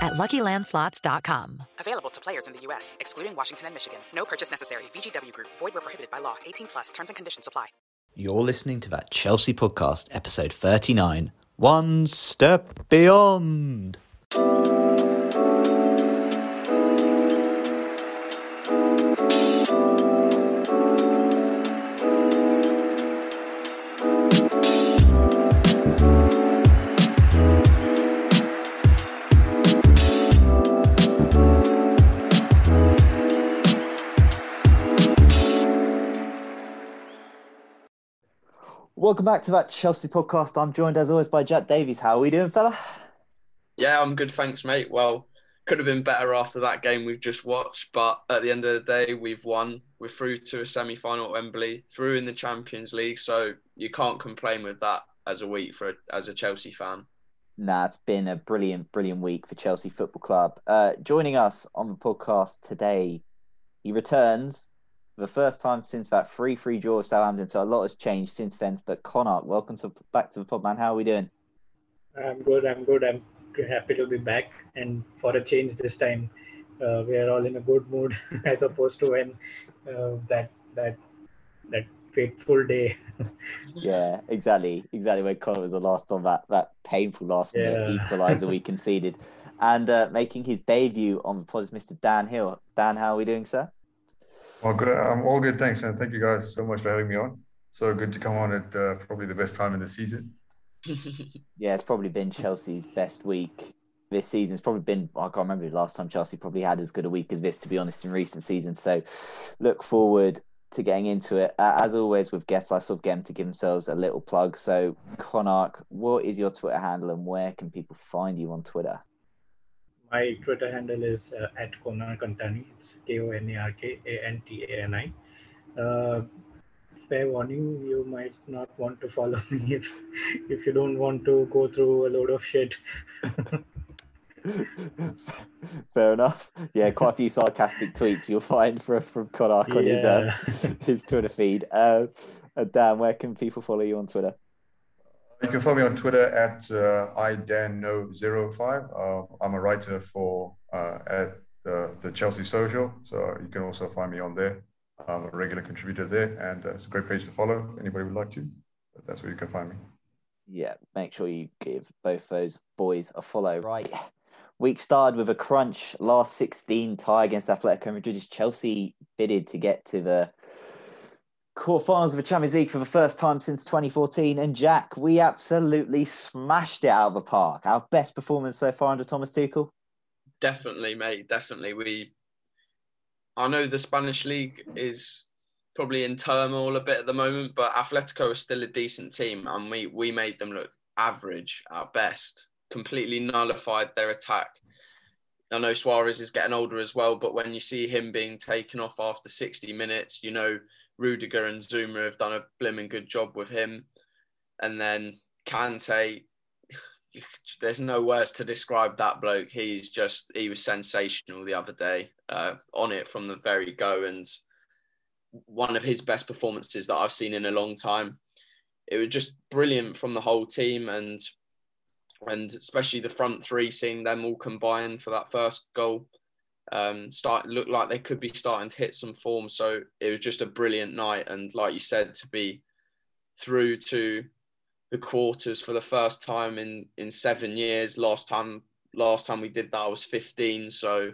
at LuckyLandSlots.com. Available to players in the U.S., excluding Washington and Michigan. No purchase necessary. VGW Group. Void where prohibited by law. 18 plus. Terms and conditions apply. You're listening to that Chelsea podcast, episode 39, One Step Beyond. Welcome back to that Chelsea podcast. I'm joined as always by Jack Davies. How are we doing, fella? Yeah, I'm good, thanks, mate. Well, could have been better after that game we've just watched, but at the end of the day, we've won. We're through to a semi-final at Wembley, through in the Champions League, so you can't complain with that as a week for as a Chelsea fan. Nah, it's been a brilliant, brilliant week for Chelsea Football Club. Uh, joining us on the podcast today, he returns for the first time since that free free draw of Southampton. So a lot has changed since then. But Konark, welcome to back to the pod, man. How are we doing? I'm good. I'm good. I'm happy to be back, and for a change this time, uh, we are all in a good mood as opposed to when uh, that that that fateful day. yeah, exactly, exactly. When Connor was the last on that that painful last minute yeah. equaliser we conceded, and uh, making his debut on the pod is Mr. Dan Hill. Dan, how are we doing, sir? Well, good. I'm all good. Thanks, man. Thank you guys so much for having me on. So good to come on at uh, probably the best time in the season. yeah, it's probably been Chelsea's best week this season. It's probably been, I can't remember the last time Chelsea probably had as good a week as this, to be honest, in recent seasons. So look forward to getting into it. Uh, as always with guests, I sort of get them to give themselves a little plug. So, Konark, what is your Twitter handle and where can people find you on Twitter? My Twitter handle is uh, at Konark Kantani. It's K O N A R K A N T A N I. Uh, fair warning, you might not want to follow me if if you don't want to go through a load of shit. Fair enough. Yeah, quite a few sarcastic tweets you'll find from from Konark on yeah. his uh, his Twitter feed. Uh, Dan, where can people follow you on Twitter? You can follow me on Twitter at uh, idanknow05. Uh, I'm a writer for uh, at the, the Chelsea Social, so you can also find me on there. I'm a regular contributor there, and uh, it's a great page to follow. Anybody would like to, but that's where you can find me. Yeah, make sure you give both those boys a follow. Right. Week started with a crunch last 16 tie against Atletico Madrid. Chelsea bidded to get to the quarterfinals of the Champions League for the first time since 2014. And Jack, we absolutely smashed it out of the park. Our best performance so far under Thomas Tuchel. Definitely, mate. Definitely. We, I know the Spanish league is probably in turmoil a bit at the moment, but Atletico is still a decent team, and we we made them look average at best. Completely nullified their attack. I know Suarez is getting older as well, but when you see him being taken off after 60 minutes, you know Rudiger and Zouma have done a blimmin' good job with him. And then Kante, there's no words to describe that bloke. He's just, he was sensational the other day, uh, on it from the very go. And one of his best performances that I've seen in a long time. It was just brilliant from the whole team and and especially the front three, seeing them all combine for that first goal. Um, start looked like they could be starting to hit some form. So it was just a brilliant night, and like you said, to be through to the quarters for the first time in in seven years. Last time last time we did that, I was 15. So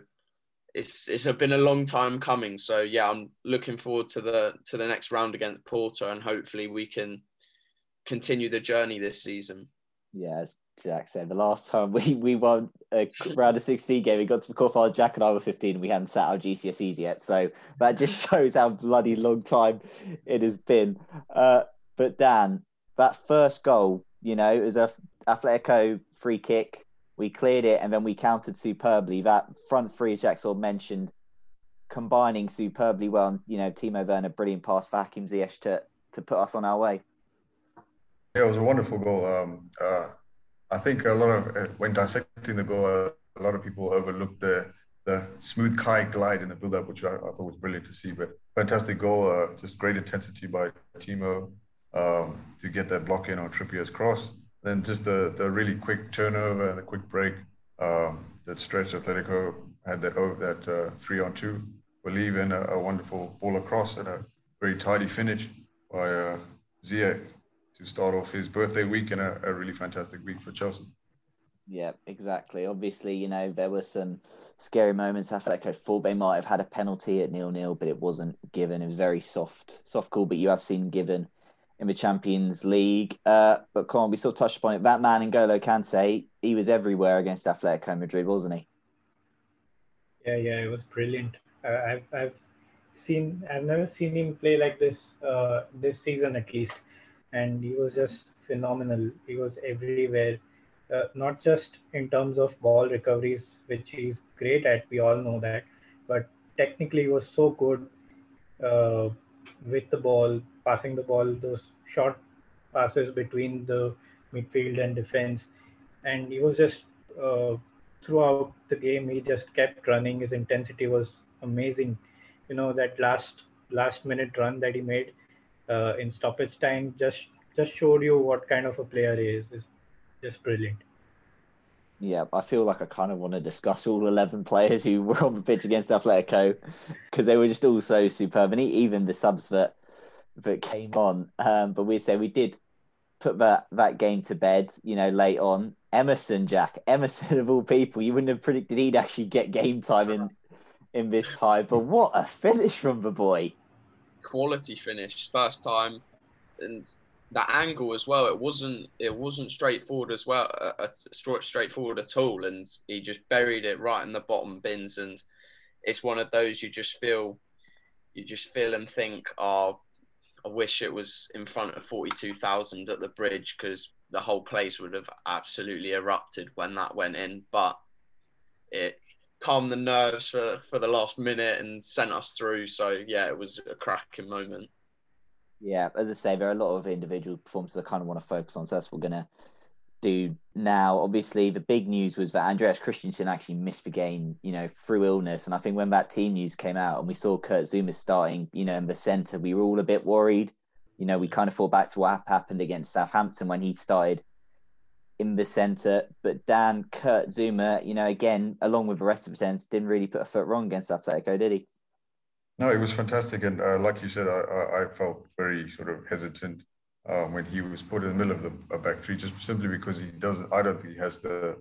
it's it's been a long time coming. So yeah, I'm looking forward to the to the next round against Porto, and hopefully we can continue the journey this season. Yeah, as Jack said, the last time we we won a round of 16 game, we got to the quarterfinals. Jack and I were 15, and we hadn't sat our GCSEs yet. So that just shows how bloody long time it has been. Uh, but Dan, that first goal, you know, it was a Atletico free kick we cleared it and then we countered superbly. That front three, as Jack sort of mentioned, combining superbly well. you know, Timo Werner, brilliant pass for Hakim Ziyech to, to put us on our way. Yeah, it was a wonderful goal. Um, uh, I think a lot of, uh, when dissecting the goal, a lot of people overlooked the the smooth Kai glide in the build-up, which I, I, thought was brilliant to see. But fantastic goal, uh, just great intensity by Timo um, to get that block in on Trippier's cross then just the the really quick turnover and the quick break um, that stretched Atletico had that that uh, three on two. Believe in a, a, wonderful ball across and a very tidy finish by uh, Ziyech to start off his birthday week and a, a really fantastic week for Chelsea. Yeah, exactly. Obviously, you know, there were some scary moments. Atletico thought they might have had a penalty at nil nil, but it wasn't given. It was very soft, soft call. But you have seen given in the Champions League. Uh, but come on, we still touched upon it. That man, N'Golo Kante, he was everywhere against Atletico Madrid, wasn't he? Yeah, yeah, it was brilliant. Uh, I've, I've seen, I've never seen him play like this uh, this season at least, and he was just phenomenal. He was everywhere, uh, not just in terms of ball recoveries, which he's great at. We all know that, but technically he was so good uh, with the ball, passing the ball, those short passes between the midfield and defense. And he was just uh, throughout the game, he just kept running. His intensity was amazing. You know that last last minute run that he made uh, in stoppage time just just showed you what kind of a player he is. Just brilliant. Yeah, I feel like I kind of want to discuss all 11 players who were on the pitch against Atletico because they were just all so superb. And even the subs that that came on. Um, but we say we did put that that game to bed. You know, late on. Emerson, Jack, Emerson of all people, you wouldn't have predicted he'd actually get game time in in this tie. But what a finish from the boy! Quality finish, first time, and that angle as well. It wasn't it wasn't straightforward as well, uh, uh straightforward at all, and he just buried it right in the bottom bins. And it's one of those you just feel, you just feel and think, oh, I wish it was in front of 42,000 at the bridge because the whole place would have absolutely erupted when that went in. But it calmed the nerves for, for the last minute and sent us through. So, yeah, it was a cracking moment. Yeah, as I say, there are a lot of individual performances I kind of want to focus on. So that's what we're to do now. Obviously, the big news was that Andreas Christensen actually missed the game, you know, through illness. And I think when that team news came out and we saw Kurt Zouma starting, you know, in the centre, we were all a bit worried. You know, we kind of thought back to what happened against Southampton when he started in the centre. But Dan, Kurt Zouma, you know, again, along with the rest of the defence, didn't really put a foot wrong against Atletico, did he? No, it was fantastic. And uh, like you said, I, I felt very sort of hesitant um, when he was put in the middle of the back three, just simply because he doesn't. I don't think he has the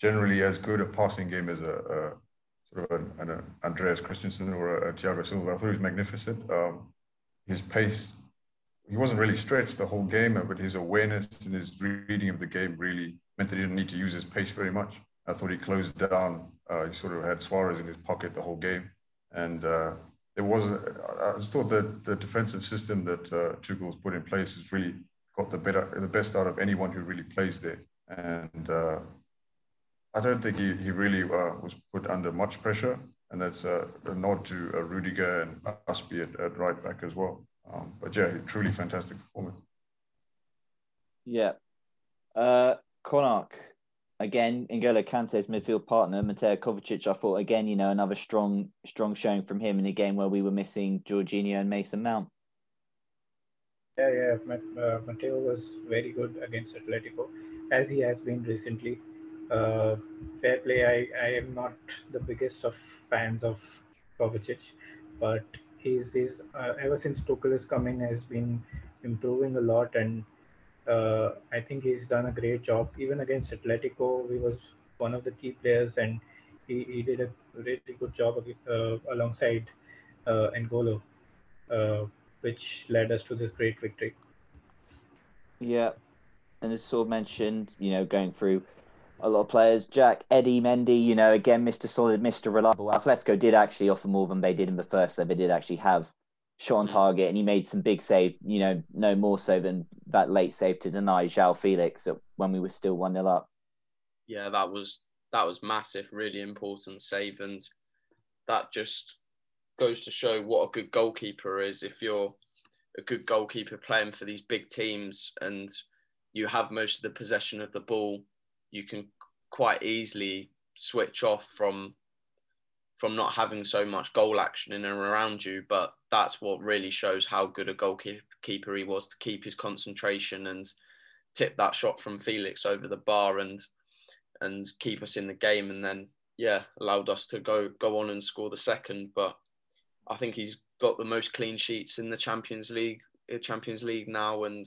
generally as good a passing game as a, a sort of an, an Andreas Christensen or a, a Thiago Silva. I thought he was magnificent. Um, his pace, he wasn't really stretched the whole game, but his awareness and his reading of the game really meant that he didn't need to use his pace very much. I thought he closed down. Uh, he sort of had Suarez in his pocket the whole game, and uh, there was I just thought that the defensive system that uh, Tuchel's put in place has really got the better the best out of anyone who really plays there, and uh, I don't think he he really uh, was put under much pressure, and that's a, a nod to uh, Rudiger and Azpi at, at, right back as well. Um, but yeah, truly fantastic performance. Yeah, uh, Konark, again, N'Golo Kante's midfield partner, Mateo Kovacic, I thought again, you know, another strong, strong showing from him in a game where we were missing Jorginho and Mason Mount. Yeah, yeah, uh, Mateo was very good against Atletico, as he has been recently. Uh, fair play. I, I am not the biggest of fans of Kovacic, but he's, uh, ever since Tuchel has come in has been improving a lot and uh, I think he's done a great job. Even against Atletico, he was one of the key players, and he, he did a really good job uh, alongside uh, N'Golo, uh, which led us to this great victory. Yeah, and as Saul mentioned, you know, going through a lot of players, Jack, Eddie, Mendy, you know, again, Mr. Solid, Mr. Reliable. Atletico did actually offer more than they did in the first, so they did actually have shot on mm. target, and he made some big save. You know, no more so than that late save to deny João Felix when we were still one 0 up. Yeah, that was that was massive, really important save, and that just goes to show what a good goalkeeper is. If you're a good goalkeeper playing for these big teams and you have most of the possession of the ball, you can quite easily switch off from from not having so much goal action in and around you. But that's what really shows how good a goalkeeper he was to keep his concentration and tip that shot from Felix over the bar and and keep us in the game. And then yeah, allowed us to go go on and score the second. But I think he's got the most clean sheets in the Champions League Champions League now, and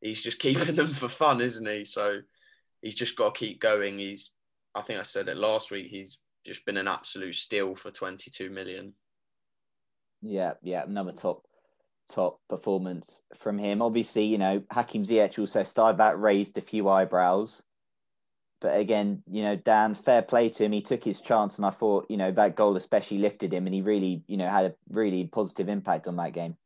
he's just keeping them for fun, isn't he? So he's just got to keep going. He's I think I said it last week. He's just been an absolute steal for 22 million. Yeah, yeah, another top top performance from him. Obviously, you know, Hakim Ziyech also started that raised a few eyebrows. But again, you know, Dan, fair play to him. He took his chance, and I thought, you know, that goal especially lifted him, and he really, you know, had a really positive impact on that game.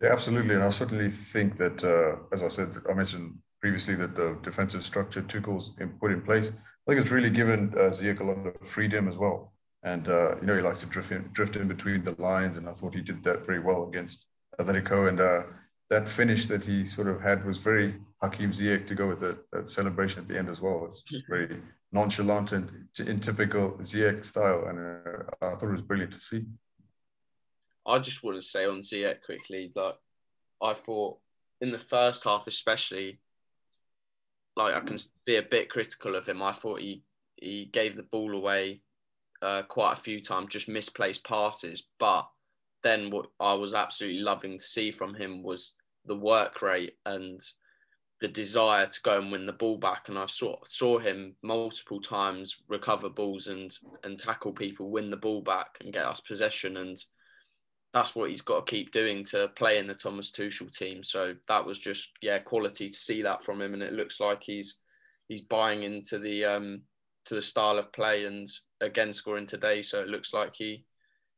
Yeah, absolutely, and I certainly think that, uh, as I said, I mentioned previously that the defensive structure Tuchel's put in place I think it's really given uh, Ziyech a lot of freedom as well. And, uh, you know, he likes to drift in, drift in between the lines. And I thought he did that very well against Atletico. And uh, that finish that he sort of had was very Hakim Ziyech to go with the, that celebration at the end as well. It's very nonchalant and in typical Ziyech style. And uh, I thought it was brilliant to see. I just want to say on Ziyech quickly, that I thought in the first half, especially, like I can be a bit critical of him. I thought he he gave the ball away uh, quite a few times, just misplaced passes. But then what I was absolutely loving to see from him was the work rate and the desire to go and win the ball back. And I saw saw him multiple times recover balls and and tackle people, win the ball back, and get us possession. And that's what he's got to keep doing to play in the Thomas Tuchel team. So that was just yeah quality to see that from him, and it looks like he's he's buying into the um, to the style of play and again scoring today. So it looks like he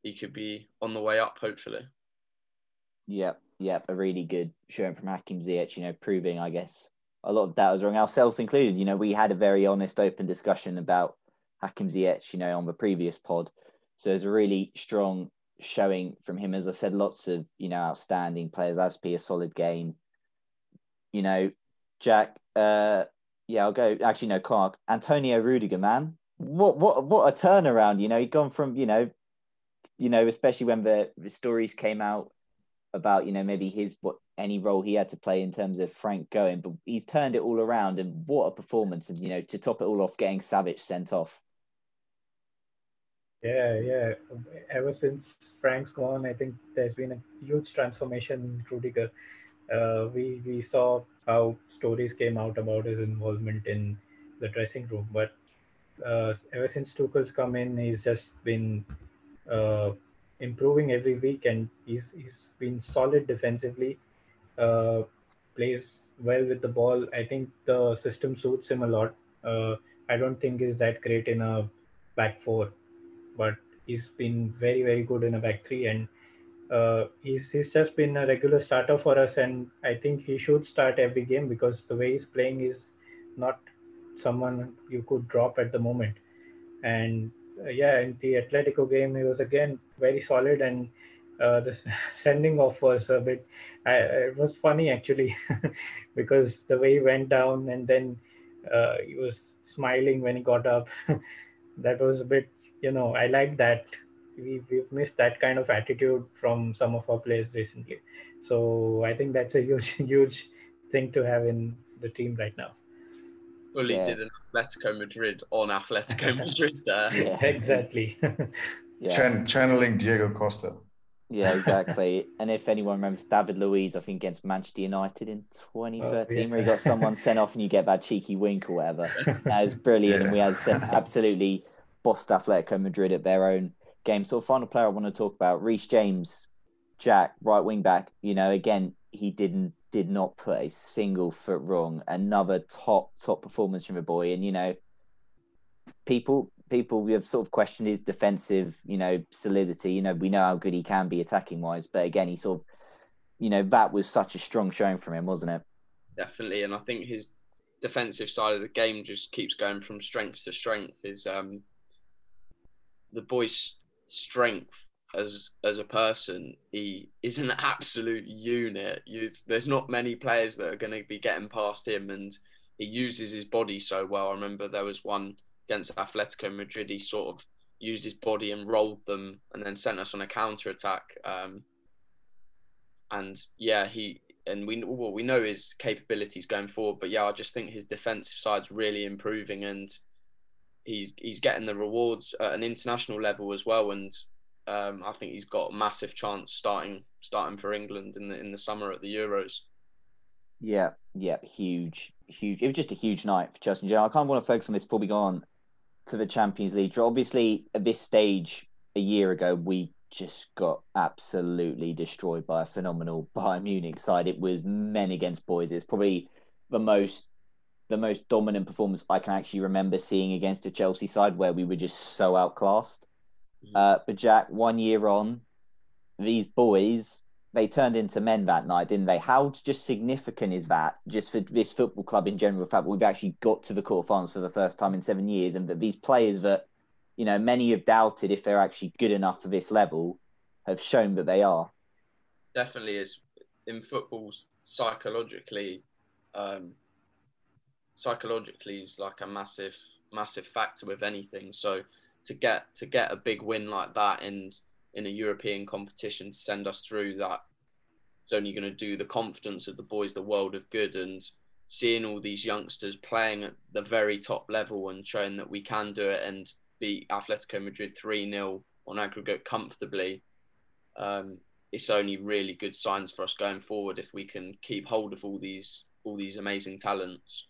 he could be on the way up, hopefully. Yep, yep, a really good showing from Hakim Ziyech. You know, proving I guess a lot of that was wrong, ourselves included. You know, we had a very honest, open discussion about Hakim Ziyech. You know, on the previous pod. So it's a really strong showing from him. As I said, lots of you know outstanding players. Azpi a solid game. You know, Jack. Uh, yeah, I'll go. Actually, no, Clark. Antonio Rudiger, man, what what what a turnaround! You know, he'd gone from you know, you know, especially when the, the stories came out about you know maybe his what any role he had to play in terms of Frank going, but he's turned it all around and what a performance! And you know, to top it all off, getting Savic sent off. Yeah, yeah. Ever since Frank's gone, I think there's been a huge transformation in Rudiger. Uh, we we saw how stories came out about his involvement in the dressing room, but uh, ever since Tuchel's come in, he's just been uh, improving every week, and he's he's been solid defensively. Uh, plays well with the ball. I think the system suits him a lot. Uh, I don't think he's that great in a back four but he's been very very good in a back three. And uh, he's he's just been a regular starter for us. And I think he should start every game because the way he's playing is not someone you could drop at the moment. And uh, yeah in the Atletico game he was again very solid. And uh, the sending off was a bit I, it was funny actually because the way he went down and then uh, he was smiling when he got up. that was a bit, you know, I like that. We, we've missed that kind of attitude from some of our players recently. So I think that's a huge, huge thing to have in the team right now. Well, he yeah. did an Atletico Madrid on Atletico Madrid there. Yeah. exactly. yeah. Chan- channeling Diego Costa. Yeah, exactly. and if anyone remembers David Luiz, I think against Manchester United in 2013, oh, yeah. where he got someone sent off and you get that cheeky wink or whatever. That was brilliant. Yeah. And we had absolutely bossed Atletico Madrid at their own game. So, final player I want to talk about, Reece James, Jack, right wing back. You know, again, he didn't did not put a single foot wrong. Another top top performance from the boy, and you know, people people we have sort of questioned his defensive, you know, solidity. You know, we know how good he can be attacking wise, but again, he sort of, you know, that was such a strong showing from him, wasn't it? Definitely, and I think his defensive side of the game just keeps going from strength to strength. Is um, the boy's strength as as a person, he is an absolute unit. You, there's not many players that are going to be getting past him, and he uses his body so well. I remember there was one against Atletico Madrid, he sort of used his body and rolled them, and then sent us on a counter attack. Um, and yeah, he and we well, we know his capabilities going forward, but yeah, I just think his defensive side's really improving, and he's he's getting the rewards at an international level as well, and um, I think he's got a massive chance starting starting for England in the in the summer at the Euros. Yeah, yeah, huge, huge. It was just a huge night for Chelsea. I kind of want to focus on this before we go on to the Champions League. Obviously, at this stage a year ago, we just got absolutely destroyed by a phenomenal Bayern Munich side. It was men against boys. It's probably the most the most dominant performance I can actually remember seeing against a Chelsea side where we were just so outclassed. Mm-hmm. Uh, but Jack, one year on, these boys they turned into men that night, didn't they? How just significant is that just for this football club in general? The fact that we've actually got to the quarterfinals for the first time in seven years, and that these players that you know many have doubted if they're actually good enough for this level have shown that they are. Definitely is in football psychologically. Um, psychologically is like a massive, massive factor with anything. So to get to get a big win like that and in a European competition to send us through that it's only going to do the confidence of the boys the world of good and seeing all these youngsters playing at the very top level and showing that we can do it and beat Atletico Madrid 3 0 on aggregate comfortably. Um, it's only really good signs for us going forward if we can keep hold of all these all these amazing talents.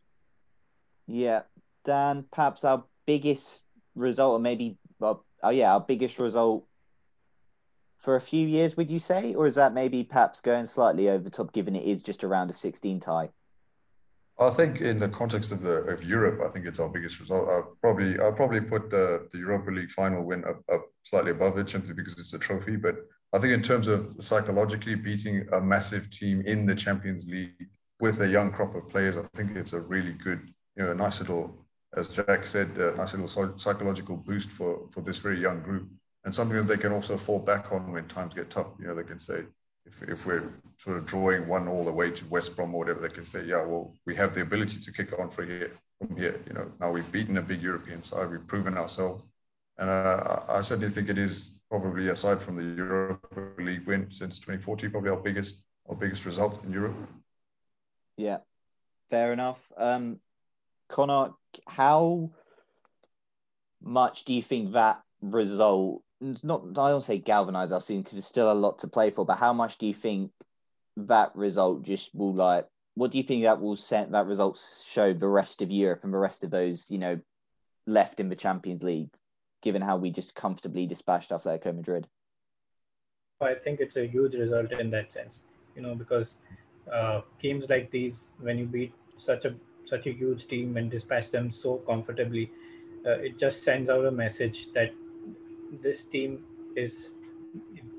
Yeah, Dan, perhaps our biggest result, or maybe, well, oh yeah, our biggest result for a few years, would you say, or is that maybe perhaps going slightly over top, given it is just a round of sixteen tie? I think in the context of the of Europe, I think it's our biggest result. I'll probably I'll probably put the the Europa League final win up, up slightly above it simply because it's a trophy. But I think in terms of psychologically beating a massive team in the Champions League with a young crop of players, I think it's a really good, you know, a nice little, as Jack said, a nice little psychological boost for for this very young group and something that they can also fall back on when times get tough. You know, they can say, if, if we're sort of drawing one all the way to West Brom or whatever, they can say, yeah, well, we have the ability to kick on for here, from here. You know, now we've beaten a big European side, we've proven ourselves. And uh, I certainly think it is probably, aside from the Europa League win since 2014, probably our biggest, our biggest result in Europe. Yeah, fair enough. Um, Connor, how much do you think that result not I don't say galvanize our team because there's still a lot to play for. But how much do you think that result just will like? What do you think that will set that result show the rest of Europe and the rest of those you know left in the Champions League, given how we just comfortably dispatched Atletico Madrid? I think it's a huge result in that sense, you know, because uh, games like these, when you beat such a such a huge team and dispatch them so comfortably, uh, it just sends out a message that this team is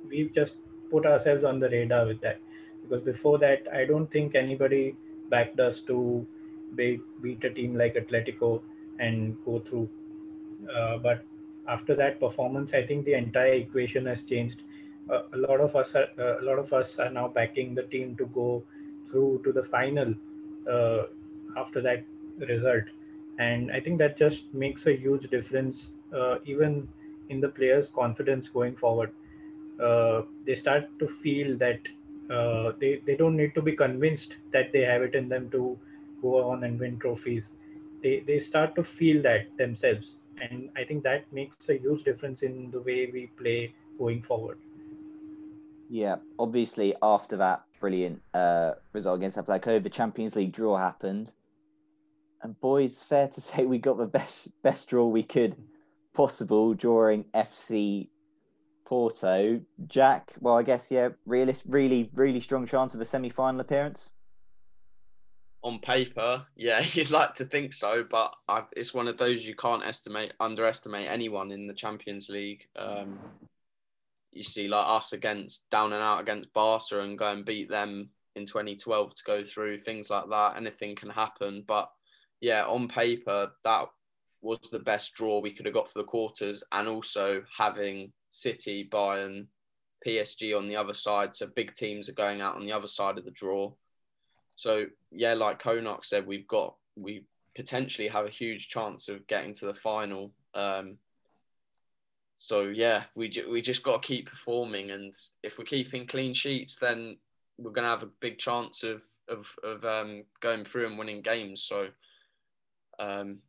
we've just put ourselves on the radar with that. Because before that i don't think anybody backed us to beat, beat a team like atletico and go through. Uh, but after that performance i think the entire equation has changed. Uh, a lot of us are uh, a lot of us are now backing the team to go through to the final uh, after that result and I think that just makes a huge difference, uh, even in the players' confidence going forward. Uh, they start to feel that uh, they they don't need to be convinced that they have it in them to go on and win trophies. They they start to feel that themselves, and I think that makes a huge difference in the way we play going forward. Yeah, obviously after that brilliant uh, result against Atletico, the Champions League draw happened, and boys, fair to say we got the best best draw we could possible drawing FC Porto. Jack, well, I guess yeah, realist, really, really strong chance of a semi-final appearance. On paper, yeah, you'd like to think so, but I, it's one of those you can't estimate, underestimate anyone in the Champions League. Um, you see, like us against down and out against Barca and go and beat them in 2012 to go through things like that. Anything can happen, but yeah, on paper that was the best draw we could have got for the quarters, and also having City, Bayern, PSG on the other side. So big teams are going out on the other side of the draw. So yeah, like Konark said, we've got we potentially have a huge chance of getting to the final. Um, so yeah, we ju- we just got to keep performing, and if we're keeping clean sheets, then we're to have a big chance of of of um, going through and winning games. So um,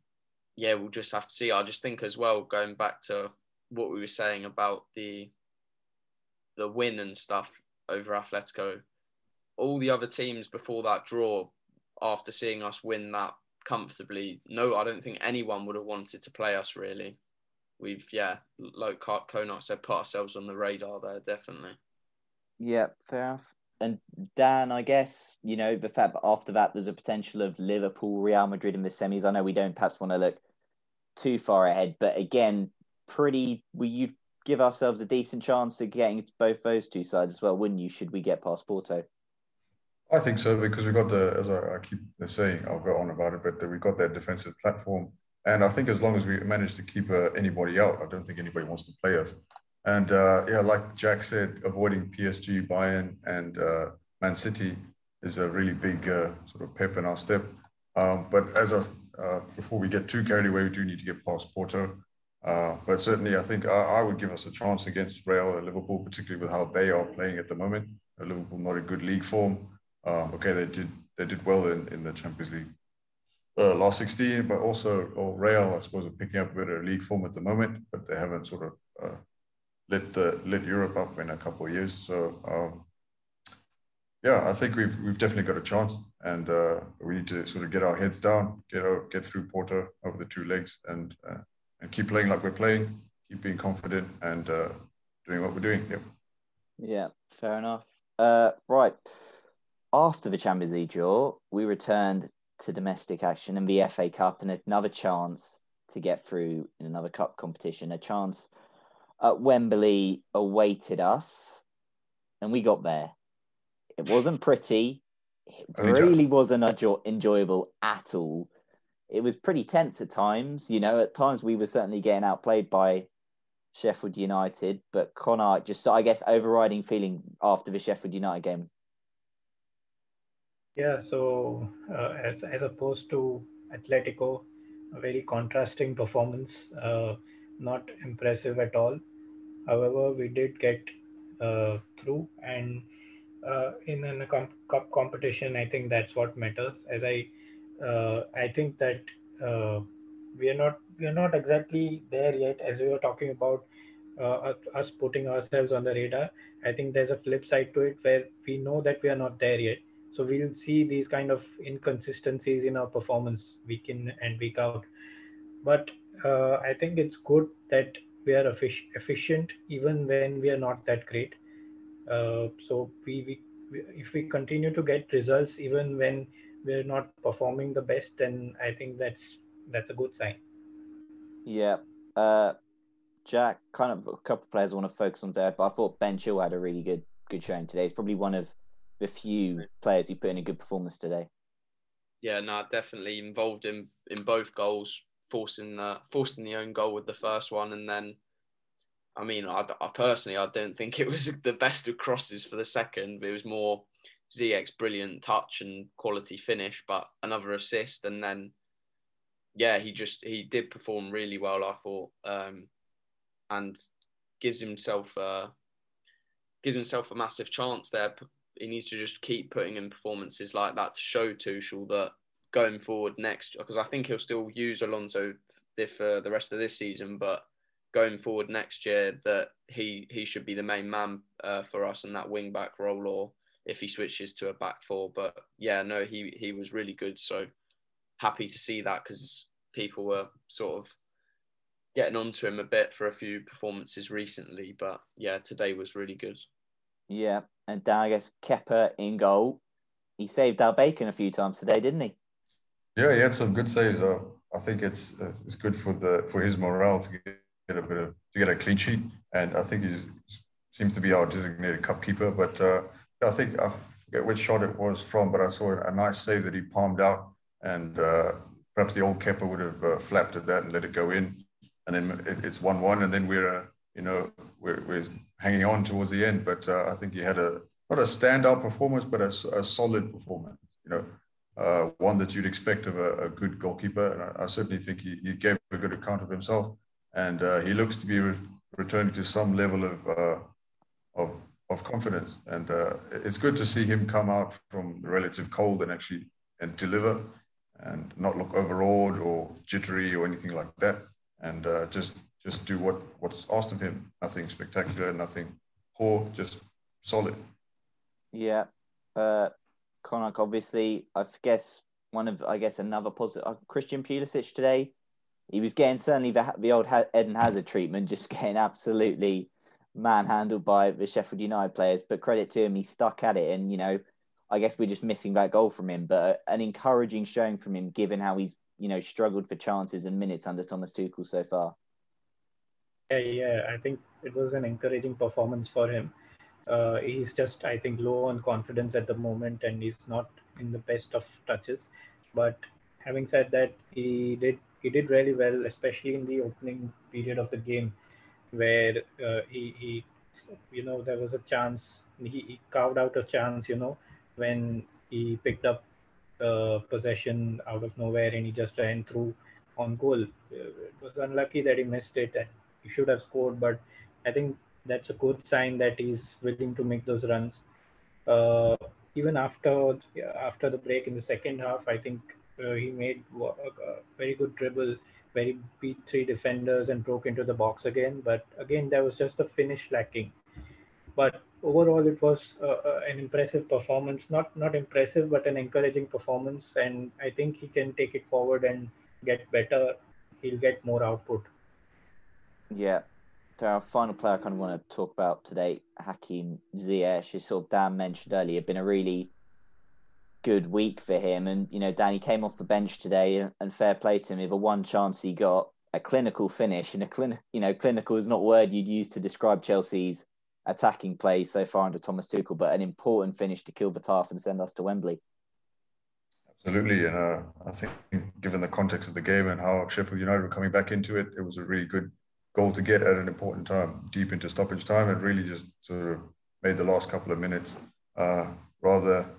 yeah, we'll just have to see. I just think as well, going back to what we were saying about the the win and stuff over Atletico, all the other teams before that draw, after seeing us win that comfortably, no, I don't think anyone would have wanted to play us really. We've yeah, like Konark said, put ourselves on the radar there definitely. Yeah, fair enough. And Dan, I guess you know the fact that after that there's a potential of Liverpool, Real Madrid in the semis. I know we don't perhaps want to look too far ahead, but again, pretty. We you'd give ourselves a decent chance of getting to both those two sides as well, wouldn't you? Should we get past Porto? I think so because we've got the, as I, I keep saying, I'll go on about it, but we've got that defensive platform, and I think as long as we manage to keep uh, anybody out, I don't think anybody wants to play us. And uh, yeah, like Jack said, avoiding PSG, Bayern, and uh, Man City is a really big uh, sort of pep in our step. Um, but as I, uh, before we get too carried away, we do need to get past Porto. Uh, but certainly, I think I, I, would give us a chance against Real and Liverpool, particularly with how they are playing at the moment. Liverpool not in good league form. Um, okay, they did they did well in, in the Champions League uh, last 16, but also or Real, I suppose, are picking up with a bit of league form at the moment, but they haven't sort of uh, lit the lit Europe up in a couple of years. So um, yeah, I think we've we've definitely got a chance, and uh, we need to sort of get our heads down, get out, get through Porto over the two legs, and uh, and keep playing like we're playing, keep being confident, and uh, doing what we're doing. Yep. Yeah, fair enough. Uh, right. After the Champions League draw, we returned to domestic action and the FA Cup and another chance to get through in another cup competition. A chance at Wembley awaited us, and we got there. It wasn't pretty. It really wasn't enjoyable at all. It was pretty tense at times. You know, at times we were certainly getting outplayed by Sheffield United, but Connor just, I guess, overriding feeling after the Sheffield United game. Yeah, so uh, as, as opposed to Atletico, a very contrasting performance, uh, not impressive at all. However, we did get uh, through, and uh, in a cup competition, I think that's what matters. As I, uh, I think that uh, we are not we are not exactly there yet. As we were talking about uh, us putting ourselves on the radar, I think there's a flip side to it where we know that we are not there yet. So we'll see these kind of inconsistencies in our performance week in and week out. But uh, I think it's good that we are efficient even when we are not that great. Uh, so we, we, if we continue to get results even when we're not performing the best, then I think that's that's a good sign. Yeah, uh, Jack. Kind of a couple of players I want to focus on there, but I thought Ben Chill had a really good good showing today. He's probably one of the few players who put in a good performance today. Yeah, no, definitely involved in in both goals forcing the forcing the own goal with the first one, and then, I mean, I, I personally I don't think it was the best of crosses for the second. It was more Ziyech's brilliant touch and quality finish, but another assist, and then, yeah, he just he did perform really well. I thought, um, and gives himself uh, gives himself a massive chance there. He needs to just keep putting in performances like that to show Tuchel that going forward next, because I think he'll still use Alonso for the rest of this season, but going forward next year that he he should be the main man uh, for us in that wing back role, or if he switches to a back four. But yeah, no, he he was really good. So happy to see that because people were sort of getting onto him a bit for a few performances recently. But yeah, today was really good. Yeah, and Dan, I guess Kepa in goal. He saved our bacon a few times today, didn't he? Yeah, he had some good saves. Uh, I think it's it's good for the for his morale to get a bit of to get a clean sheet, and I think he seems to be our designated cup keeper. But uh, I think I forget which shot it was from, but I saw a nice save that he palmed out, and uh, perhaps the old Kepa would have uh, flapped at that and let it go in, and then it, it's one-one, and then we're uh, you know we're, we're hanging on towards the end. But uh, I think he had a not a standout performance, but a, a solid performance. You know, uh, one that you'd expect of a, a good goalkeeper. And I, I, certainly think he, he, gave a good account of himself, and uh, he looks to be re- returning to some level of uh, of of confidence. And uh, it's good to see him come out from relative cold and actually and deliver, and not look overawed or jittery or anything like that, and uh, just just do what what's asked of him. Nothing spectacular, nothing poor, just solid. Yeah. Uh, Konark, obviously, I guess one of, I guess, another positive. Uh, Christian Pulisic today, he was getting certainly the, the old Eden Hazard treatment, just getting absolutely manhandled by the Sheffield United players. But credit to him, he stuck at it. And, you know, I guess we're just missing that goal from him, but an encouraging showing from him, given how he's, you know, struggled for chances and minutes under Thomas Tuchel so far. Yeah, yeah, I think it was an encouraging performance for him uh, he's just I think low on confidence at the moment, and he's not in the best of touches. But having said that, he did he did really well, especially in the opening period of the game, where uh, he he you know there was a chance he, he carved out a chance you know when he picked up uh, possession out of nowhere and he just ran through on goal. It was unlucky that he missed it and he should have scored, but I think that's a good sign that he's willing to make those runs. Uh, even after after the break in the second half, I think uh, he made a very good dribble, where he beat three defenders and broke into the box again. But again, there was just the finish lacking. But overall, it was uh, uh, an impressive performance. Not not impressive, but an encouraging performance. And I think he can take it forward and get better. He'll get more output. Yeah, to our final player I kind of want to talk about today, Hakim Ziyech, as sort of Dan mentioned earlier, been a really good week for him. And, you know, Danny came off the bench today and, fair play to him. If a one chance he got a clinical finish and a clinic, you know, clinical is not word you'd use to describe Chelsea's attacking play so far under Thomas Tuchel, but an important finish to kill the task and send us to Wembley. Absolutely, and uh, I think given the context of the game and how Sheffield United were coming back into it, it was a really good goal to get at an important time, deep into stoppage time, and really just sort of made the last couple of minutes uh, rather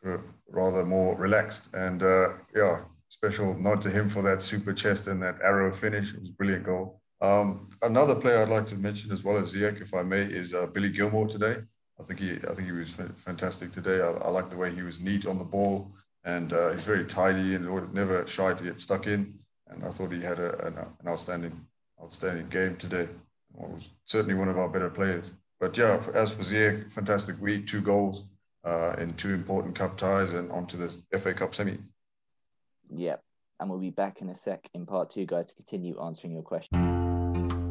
sort of rather more relaxed. And uh, yeah, special nod to him for that super chest and that arrow finish. It was a brilliant goal. Um, another player I'd like to mention as well as Ziyech, if I may, is uh, Billy Gilmour today. I think he, I think he was fantastic today. I, I like the way he was neat on the ball, and uh, he's very tidy and never shy to get stuck in. And I thought he had a, an, an outstanding outstanding game today. was certainly one of our better players. But yeah, as for Ziyech, fantastic week, two goals uh, in two important cup ties and onto the FA Cup semi. Yep. And we'll be back in a sec in part two, guys, to continue answering your questions.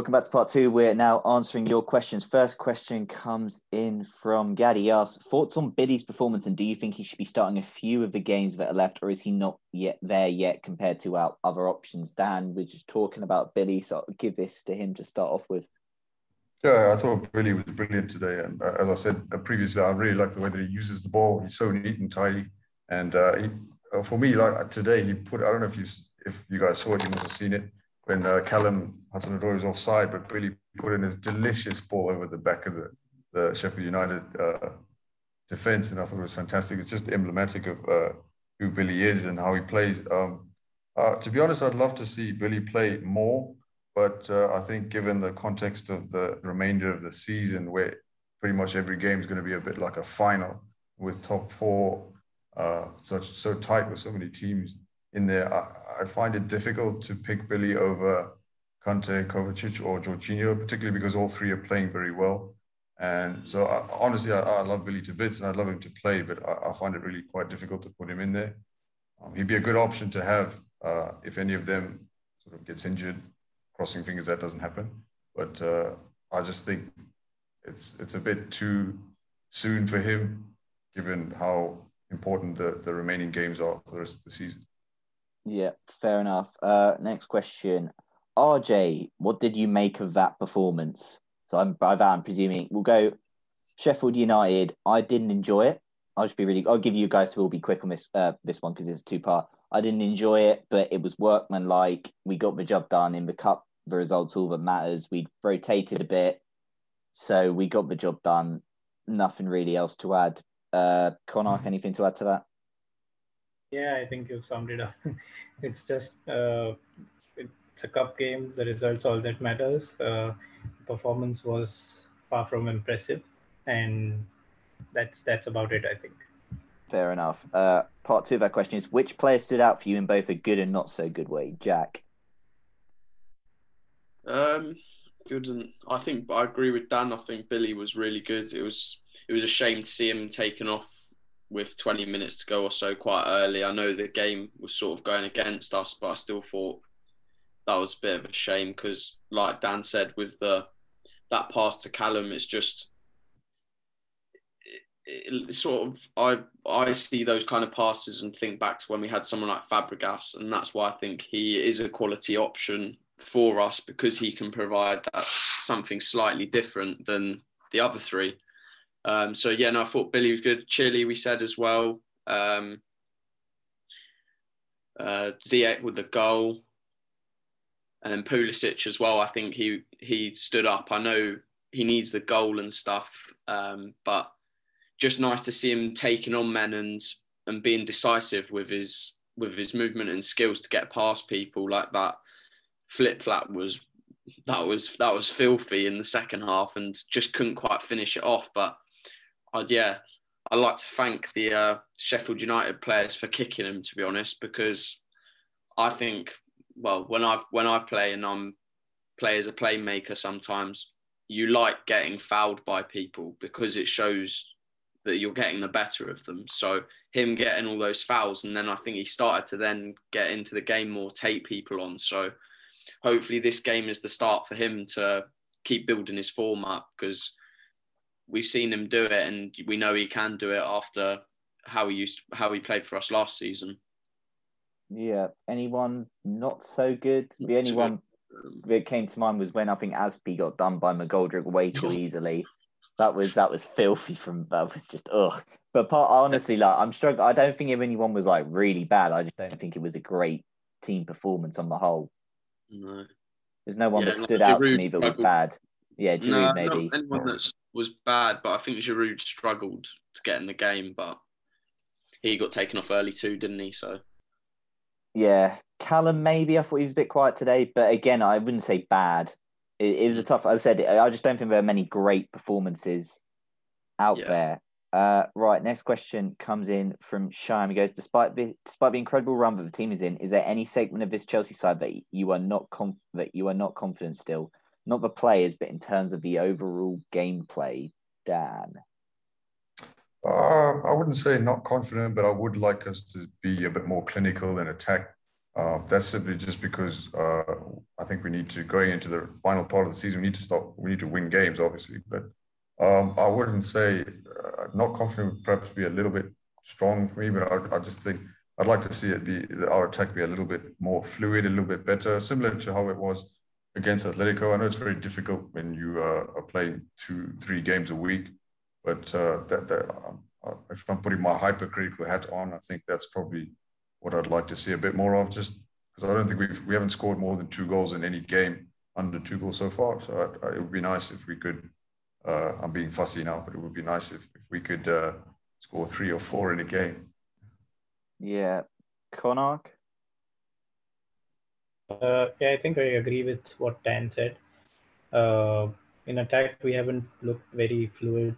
Welcome back to part two. We're now answering your questions. First question comes in from Gaddy. He asks, thoughts on Billy's performance and do you think he should be starting a few of the games that are left or is he not yet there yet compared to our other options? Dan, we're just talking about Billy, so I'll give this to him to start off with. Yeah, I thought Billy was brilliant today. And uh, as I said uh, previously, I really like the way that he uses the ball. He's so neat and tidy. And uh, he, uh, for me, like today, he put, I don't know if you, if you guys saw it, you must have seen it when uh, Callum Hudson-Odoi was offside, but Billy put in his delicious ball over the back of the, the Sheffield United uh, defense, and I thought it was fantastic. It's just emblematic of uh, who Billy is and how he plays. Um, uh, to be honest, I'd love to see Billy play more, but uh, I think given the context of the remainder of the season, where pretty much every game is going to be a bit like a final with top four uh, such so tight with so many teams in there, I, find it difficult to pick Billy over Kante, Kovacic, or Jorginho, particularly because all three are playing very well. And so, I, honestly, I, I, love Billy to bits and I'd love him to play, but I, find it really quite difficult to put him in there. Um, he'd be a good option to have uh, if any of them sort of gets injured. Crossing fingers that doesn't happen. But uh, I just think it's it's a bit too soon for him, given how important the, the remaining games are for the rest of the season. Yeah, fair enough. Uh, next question. RJ, what did you make of that performance? So I'm by that I'm presuming we'll go Sheffield United. I didn't enjoy it. I'll just be really. I'll give you guys to all be quick on this uh, this one because it's a two part. I didn't enjoy it, but it was workmanlike. We got the job done in the cup. The results all that matters. We rotated a bit, so we got the job done. Nothing really else to add. Uh, Konark, anything to add to that? Yeah, I think you've summed it up. it's just uh, it's a cup game. The results all that matters. Uh, performance was far from impressive, and that's that's about it. I think. Fair enough. Uh, part two of our question is: Which player stood out for you in both a good and not so good way, Jack? Um, good and I think I agree with Dan. I think Billy was really good. It was it was a shame to see him taken off with 20 minutes to go or so quite early. I know the game was sort of going against us, but I still thought that was a bit of a shame because, like Dan said, with the that pass to Callum, it's just it, it sort of I I see those kind of passes and think back to when we had someone like Fabregas, and that's why I think he is a quality option for us because he can provide that something slightly different than the other three. Um, so yeah, no, I thought Billy was good. Chile, we said as well. Um, uh, Ziyech with the goal, and then Pulisic as well. I think he he stood up. I know he needs the goal and stuff, um, but just nice to see him taking on men and and being decisive with his with his movement and skills to get past people like that. Flip flap was that was that was filthy in the second half and just couldn't quite finish it off. But I'd, yeah, I'd like to thank the uh, Sheffield United players for kicking him, to be honest, because I think, well, when I when I play and I'm play as a playmaker, sometimes you like getting fouled by people because it shows that you're getting the better of them. So him getting all those fouls, and then I think he started to then get into the game more, take people on. So hopefully this game is the start for him to keep building his form up because we've seen him do it, and we know he can do it after how he used how he played for us last season. Yeah. Anyone not so good? The only one that came to mind was when I think Azpi got done by McGoldrick way too easily. That was that was filthy from that was just ugh. But part honestly, like I'm struggling. I don't think if anyone was like really bad. I just don't think it was a great team performance on the whole. No. There's no one yeah, that stood like out Giroud to me that was bad. Yeah, Giroud no, maybe. anyone that was bad, but I think Giroud struggled to get in the game, but he got taken off early too, didn't he? So yeah, Callum maybe I thought he was a bit quiet today, but again, I wouldn't say bad. It, it was a tough. As I said, I just don't think there are many great performances out yeah. there. Uh, right, next question comes in from Shime. He goes, despite the despite the incredible run that the team is in, is there any segment of this Chelsea side that you are not conf- that you are not confident still? Not the players, but in terms of the overall gameplay. Dan. Uh, I wouldn't say not confident, but I would like us to be a bit more clinical and attack. Uh, that's simply just because uh, I think we need to going into the final part of the season. We need to stop. We need to win games, obviously, but um, I wouldn't say uh, not confident. Would Perhaps be a little bit strong for me, but I, I, just think I'd like to see it be our attack be a little bit more fluid, a little bit better, similar to how it was against Atletico. I know it's very difficult when you uh, are playing two, three games a week, but uh, that, that um, uh, if I'm putting my hypercritical hat on, I think that's probably what I'd like to see a bit more of, just because I don't think we've we haven't scored more than two goals in any game under Tuchel so far. So I, I, it would be nice if we could. Uh, I'm being fussy now, but it would be nice if, if we could uh, score three or four in a game. Yeah, Konark. Uh, yeah, I think I agree with what Dan said. Uh, in attack, we haven't looked very fluid.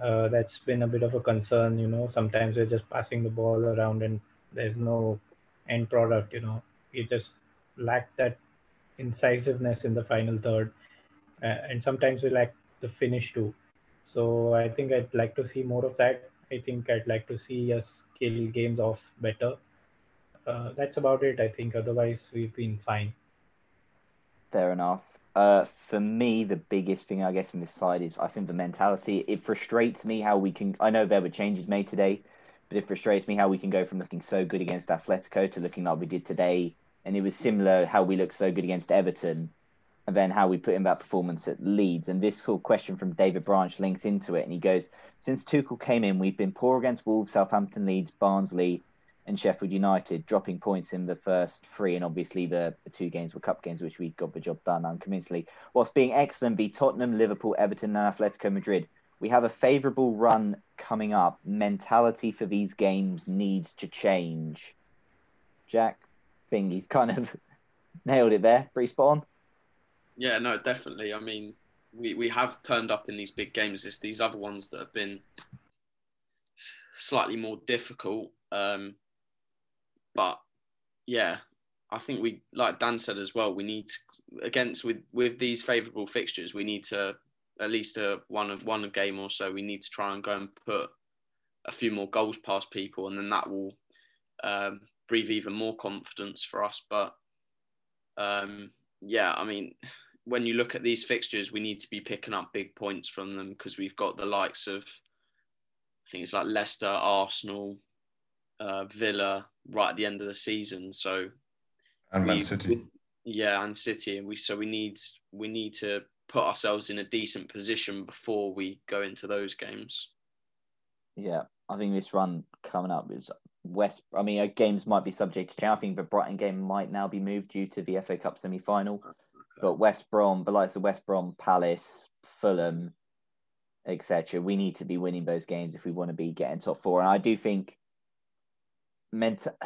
Uh, that's been a bit of a concern. You know, sometimes we're just passing the ball around and there's no end product. You know, we just lack that incisiveness in the final third, uh, and sometimes we lack the finish too. So I think I'd like to see more of that. I think I'd like to see us kill games off better uh, that's about it. I think. Otherwise, we've been fine. Fair enough. Uh, for me, the biggest thing I guess in this side is I think the mentality. It frustrates me how we can. I know there were changes made today, but it frustrates me how we can go from looking so good against Atletico to looking like we did today, and it was similar how we looked so good against Everton, and then how we put in that performance at Leeds. And this whole question from David Branch links into it, and he goes, "Since Tuchel came in, we've been poor against Wolves, Southampton, Leeds, Barnsley." And Sheffield United, dropping points in the first three, and obviously the, the two games were cup games, which we got the job done unconvincingly, whilst being excellent v Tottenham, Liverpool, Everton, and Atletico Madrid. We have a favourable run coming up. Mentality for these games needs to change. Jack, I think he's kind of nailed it there. Spot on. Yeah, no, definitely. I mean, we, we have turned up in these big games. It's these other ones that have been slightly more difficult. Um, but yeah, I think we, like Dan said as well, we need to, against with with these favourable fixtures, we need to at least a one of one game or so. We need to try and go and put a few more goals past people, and then that will um, breathe even more confidence for us. But um, yeah, I mean, when you look at these fixtures, we need to be picking up big points from them because we've got the likes of I think it's like Leicester, Arsenal, uh, Villa right at the end of the season. So and Man City. yeah, and City, and we so we need we need to put ourselves in a decent position before we go into those games. Yeah, I think this run coming up is West. I mean, uh, games might be subject to change. I think the Brighton game might now be moved due to the FA Cup semi final. Okay. But West Brom, the likes of West Brom, Palace, Fulham, etc. We need to be winning those games if we want to be getting top four. And I do think mental.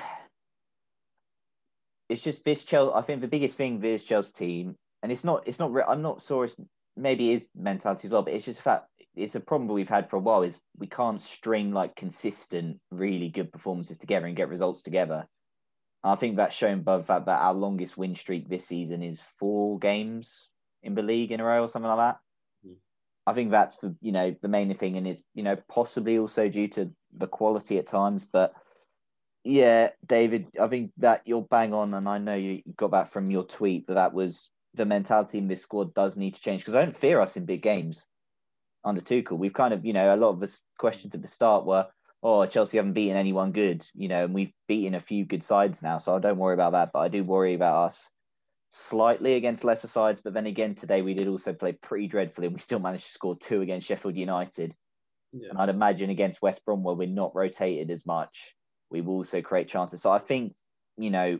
It's just this Chelsea. I think the biggest thing this Chelsea team, and it's not. It's not. I'm not sure. It's maybe it is mentality as well, but it's just fact. It's a problem we've had for a while. Is we can't string like consistent, really good performances together and get results together. I think that's shown by the fact that our longest win streak this season is four games in the league in a row or something like that. Mm. I think that's the you know the main thing, and it's you know possibly also due to the quality at times, but yeah, David, I think that you're bang on, and I know you got that from your tweet, but that was the mentality in this squad does need to change because I don't fear us in big games under Tuchel. We've kind of, you know, a lot of us questions at the start were, oh, Chelsea haven't beaten anyone good, you know, and we've beaten a few good sides now, so I don't worry about that. But I do worry about us slightly against lesser sides. But then again, today we did also play pretty dreadfully, and we still managed to score two against Sheffield United. Yeah. And I'd imagine against West Brom, where we're not rotated as much, we will also create chances. So I think, you know,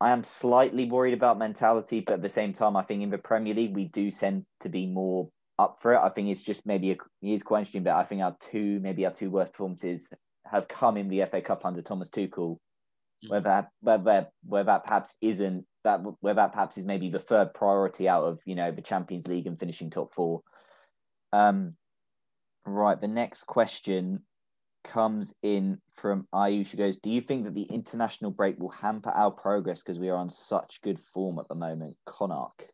I am slightly worried about mentality, but at the same time, I think in the Premier League, we do tend to be more up for it. I think it's just maybe a, it is quite interesting, but I think our two, maybe our two worst performances have come in the FA Cup under Thomas Tuchel, mm. where that, where, where, where that perhaps isn't, that where that perhaps is maybe the third priority out of, you know, the Champions League and finishing top four. Um, right, the next question comes in from Ayush. She goes, Do you think that the international break will hamper our progress because we are on such good form at the moment? Konark.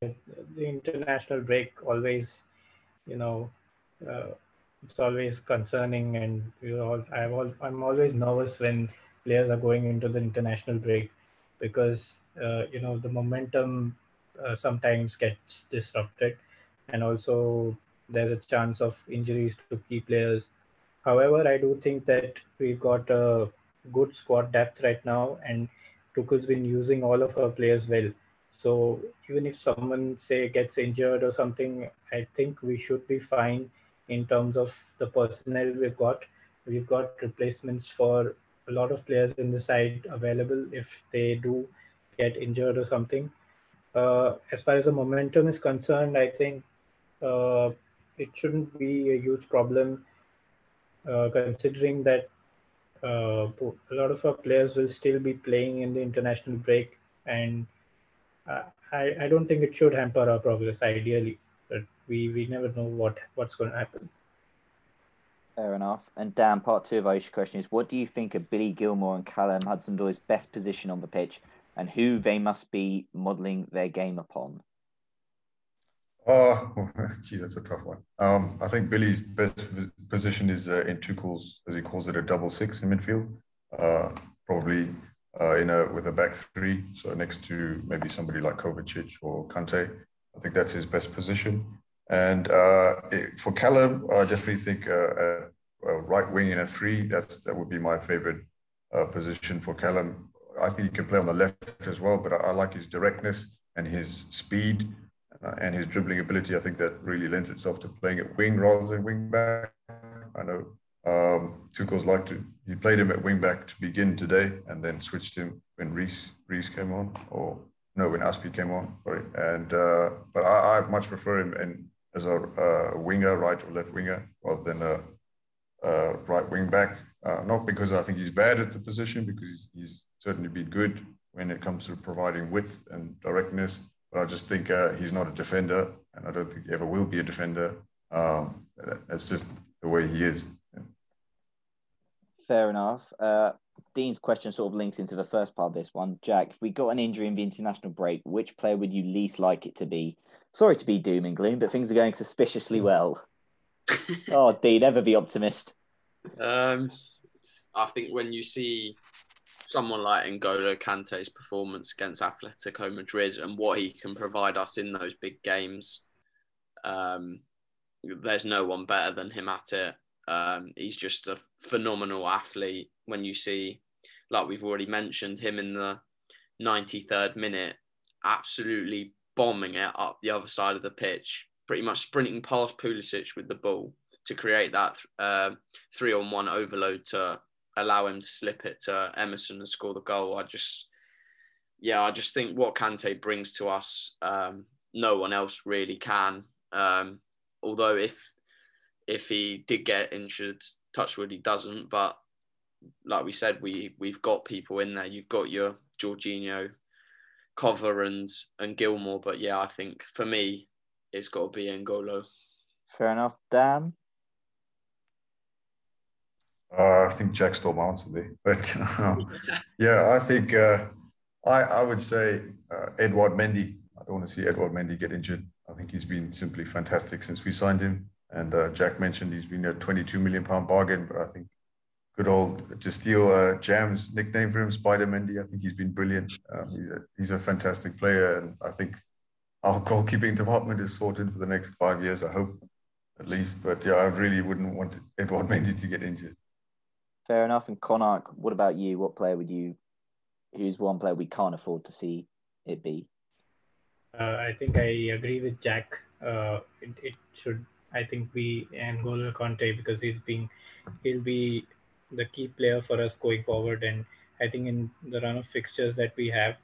The international break always, you know, uh, it's always concerning, and you know, all, I'm always nervous when players are going into the international break because uh, you know the momentum uh, sometimes gets disrupted, and also there's a chance of injuries to key players. However, I do think that we've got a good squad depth right now, and Tuchel's been using all of our players well. So even if someone say gets injured or something, I think we should be fine in terms of the personnel we've got. We've got replacements for a lot of players in the side available if they do get injured or something. Uh, as far as the momentum is concerned, I think uh, it shouldn't be a huge problem, uh, considering that uh, a lot of our players will still be playing in the international break, and I, I don't think it should hamper our progress. Ideally, but we we never know what what's going to happen. Fair enough. And Dan, part two of Aisha's question is what do you think of Billy Gilmour and Callum Hudson Odoi's best position on the pitch and who they must be modelling their game upon? Oh, gee, that's a tough one. Um, I think Billy's best position is uh, in calls, as he calls it, a double six in midfield. Uh, probably uh, in a with a back three, so next to maybe somebody like Kovacic or Kante. I think that's his best position. And uh, for Callum, I definitely think uh, a, a, right wing in a three. That's that would be my favorite uh, position for Callum. I think he can play on the left as well, but I, I like his directness and his speed uh, and his dribbling ability. I think that really lends itself to playing at wing rather than wing back. I know um, Tuchel's like to he played him at wing back to begin today, and then switched him when Reece Reece came on, or no, when Azpi came on. Sorry, and uh, but I, I much prefer him as a uh, winger, right or left winger, rather than a, a right wing back. Uh, not because I think he's bad at the position, because he's, he's, certainly been good when it comes to providing width and directness. But I just think uh, he's not a defender, and I don't think he ever will be a defender. Um, that's just the way he is. Yeah. Fair enough. Uh, Dean's question sort of links into the first part of this one. Jack, if we got an injury in the international break, which player would you least like it to be? sorry to be doom and gloom, but things are going suspiciously hmm. well. oh, Dean, never be optimist. Um, I think when you see someone like N'Golo Kante's performance against Atletico Madrid and what he can provide us in those big games, um, there's no one better than him at it. Um, he's just a phenomenal athlete. When you see, like we've already mentioned, him in the 93rd minute, absolutely bombing it up the other side of the pitch, pretty much sprinting past Pulisic with the ball to create that uh, three on one overload to allow him to slip it to Emerson and score the goal. I just, yeah, I just think what Kante brings to us, um, no one else really can. Um, although if if he did get injured, touchwood he doesn't. But like we said, we we've got people in there. You've got your Jorginho, Cover and and Gilmour. But yeah, I think for me, it's got to be N'Golo. Fair enough, Dan. Uh, I think Jack stole my answer there, but um, yeah, I think uh, I I would say uh, Edouard Mendy. I don't want to see Edouard Mendy get injured. I think he's been simply fantastic since we signed him. And uh, Jack mentioned he's been a 22 million pound bargain, but I think good old to steal uh, Jam's nickname for him, Spider Mendy. I think he's been brilliant. Um, he's a he's a fantastic player, and I think our goalkeeping department is sorted for the next five years. I hope, at least. But yeah, I really wouldn't want Edouard Mendy to get injured. Fair enough. And Konark, what about you? What player would you? Who's one player we can't afford to see it be? Uh, I think I agree with Jack. Uh, it, it should, I think, be N'Golo Kante because he's being, he'll be the key player for us going forward. And I think in the run of fixtures that we have,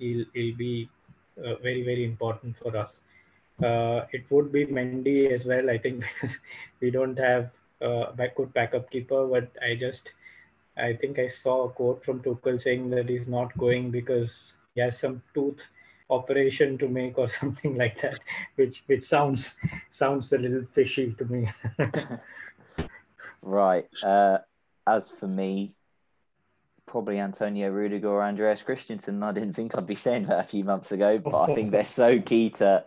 he'll, he'll be uh, very, very important for us. Uh, it would be Mendy as well, I think, because we don't have uh, good backup keeper. But I just, I think I saw a quote from Tuchel saying that he's not going because he has some tooth operation to make or something like that, which which sounds sounds a little fishy to me. right. Uh, as for me, probably Antonio Rudiger or Andreas Christensen. I didn't think I'd be saying that a few months ago, but I think they're so key to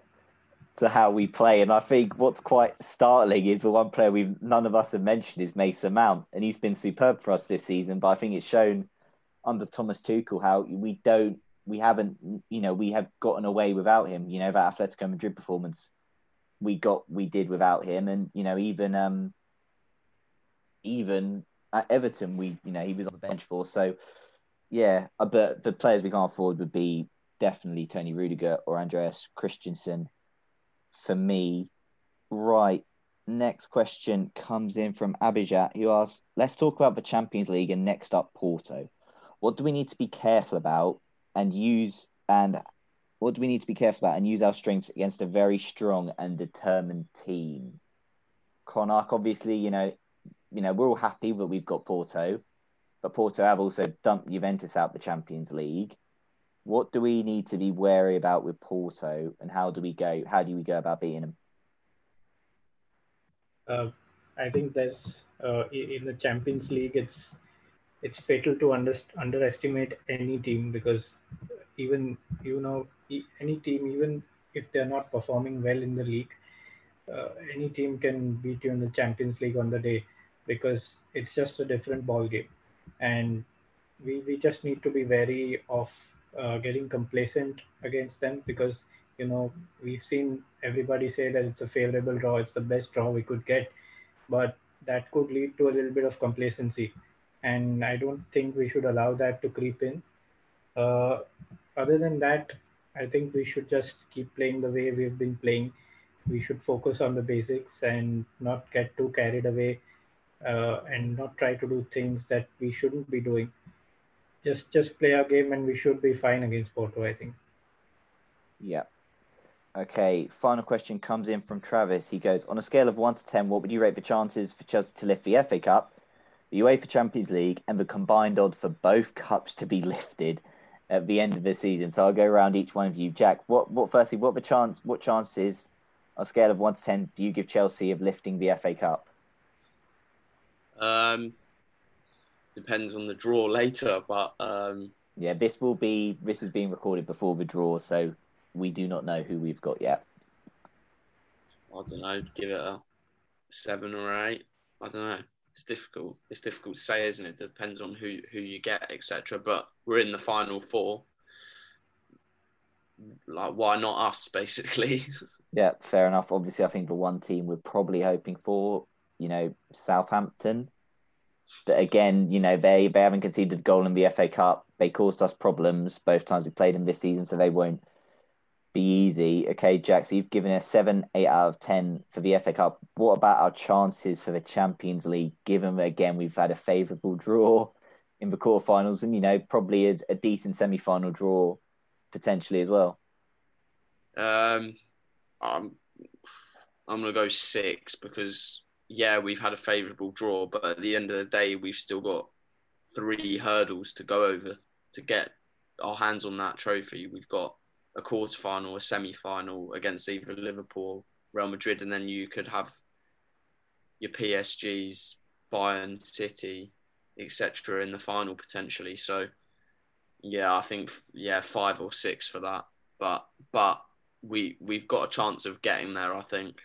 to how we play. And I think what's quite startling is the one player we've none of us have mentioned is Mason Mount, and he's been superb for us this season. But I think it's shown under Thomas Tuchel how we don't, we haven't, you know, we have gotten away without him. You know, that Atletico Madrid performance, we got, we did without him, and you know, even um, even at Everton, we you know he was on the bench for. So yeah, uh, but the players we can't afford would be definitely Tony Rudiger or Andreas Christensen. For me, right next question comes in from Abijat, who asks, "Let's talk about the Champions League and next up Porto. What do we need to be careful about and use and what do we need to be careful about and use our strengths against a very strong and determined team?" Konark, obviously, you know, you know, we're all happy that we've got Porto, but Porto have also dumped Juventus out the Champions League. What do we need to be wary about with Porto, and how do we go? How do we go about beating them? Uh, I think there's uh, in the Champions League, it's it's fatal to under, underestimate any team because even you know any team, even if they're not performing well in the league, uh, any team can beat you in the Champions League on the day because it's just a different ball game, and we we just need to be wary of uh, getting complacent against them because you know we've seen everybody say that it's a favorable draw, it's the best draw we could get, but that could lead to a little bit of complacency, and I don't think we should allow that to creep in. Uh, other than that, I think we should just keep playing the way we've been playing. We should focus on the basics and not get too carried away uh, and not try to do things that we shouldn't be doing. Just just play our game and we should be fine against Porto, I think. Yeah. Okay, final question comes in from Travis. He goes, on a scale of 1 to 10, what would you rate the chances for Chelsea to lift the FA Cup, the UEFA Champions League, and the combined odds for both cups to be lifted at the end of the season? So I'll go around each one of you. Jack, what, what firstly, what the chance, what chances on a scale of 1 to 10 do you give Chelsea of lifting the FA Cup? Um, depends on the draw later, but um, yeah, this will be this is being recorded before the draw, so we do not know who we've got yet. I don't know. Give it a seven or eight. I don't know. It's difficult. It's difficult to say, isn't it? Depends on who who you get, etc. But we're in the final four. Like, why not us, basically? yeah, fair enough. Obviously, I think the one team we're probably hoping for you know, Southampton. But again, you know, they, they haven't conceded a goal in the FA Cup. They caused us problems both times we played them this season, so they won't be easy. Okay, Jack, so you've given us seven, eight out of 10 for the FA Cup. What about our chances for the Champions League, given again, we've had a favourable draw in the quarterfinals and, you know, probably a, a decent semi final draw potentially as well? Um, I'm, I'm to go six because yeah, we've had a favourable draw, but at the end of the day, we've still got three hurdles to go over to get our hands on that trophy. We've got a quarter final, a semi final against either Liverpool, Real Madrid, and then you could have your PSGs, Bayern, City, etc. in the final potentially. So, yeah, I think yeah, five or six for that. But but we we've got a chance of getting there. I think.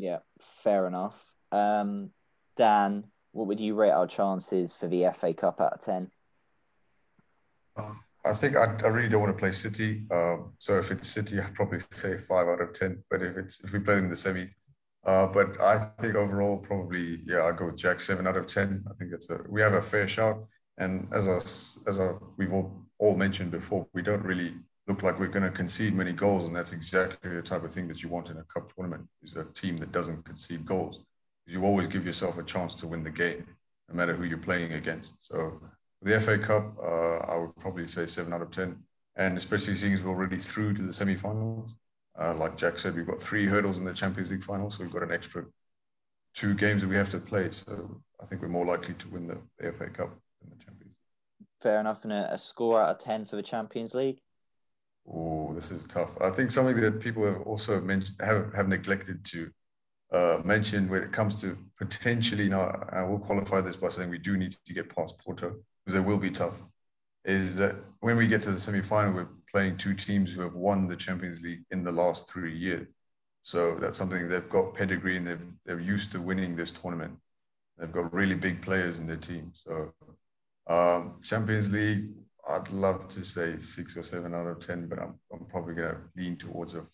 Yeah, fair enough. Um, Dan, what would you rate our chances for the FA Cup out of 10? Um, I think I, I, really don't want to play City. Um, so if it's City, I'd probably say five out of 10. But if it's if we play them in the semi, uh, but I think overall, probably, yeah, I'll go with Jack, seven out of 10. I think it's a, we have a fair shot. And as us, as a, we've all, all mentioned before, we don't really look like we're going to concede many goals, and that's exactly the type of thing that you want in a cup tournament. Is a team that doesn't concede goals. You always give yourself a chance to win the game, no matter who you're playing against. So the FA Cup, uh, I would probably say seven out of ten, and especially seeing as we're already through to the semi-finals. Uh, like Jack said, we've got three hurdles in the Champions League final, so we've got an extra two games that we have to play. So I think we're more likely to win the, FA Cup than the Champions. Fair enough, and a, a score out of ten for the Champions League. Oh, this is tough. I think something that people have also mentioned have, have neglected to uh, mention when it comes to potentially now, I will qualify this by saying we do need to get past Porto because it will be tough. Is that when we get to the semi-final, we're playing two teams who have won the Champions League in the last three years. So that's something they've got pedigree and they've they're used to winning this tournament. They've got really big players in their team. So um, Champions League, I'd love to say six or seven out of 10, but I'm, I'm probably going to lean towards a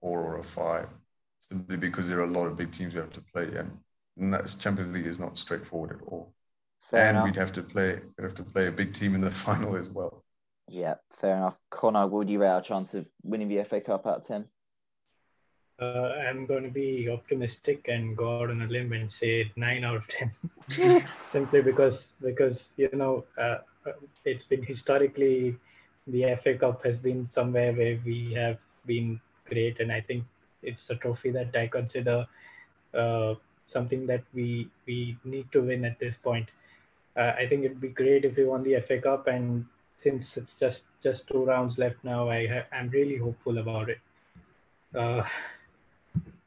four or a five simply because there are a lot of big teams we have to play. And that's Champions League is not straightforward at all. Fair and enough. we'd have to play, we'd have to play a big team in the final as well. Yeah, fair enough. Konark, what would you rate our chance of winning the FA Cup out of 10? uh, I'm going to be optimistic and go out on a limb and say nine out of ten, simply because because you know uh, it's been historically the FA Cup has been somewhere where we have been great, and I think it's a trophy that I consider uh, something that we we need to win at this point. Uh, I think it'd be great if we won the FA Cup, and since it's just just two rounds left now, I ha- I'm really hopeful about it. Uh,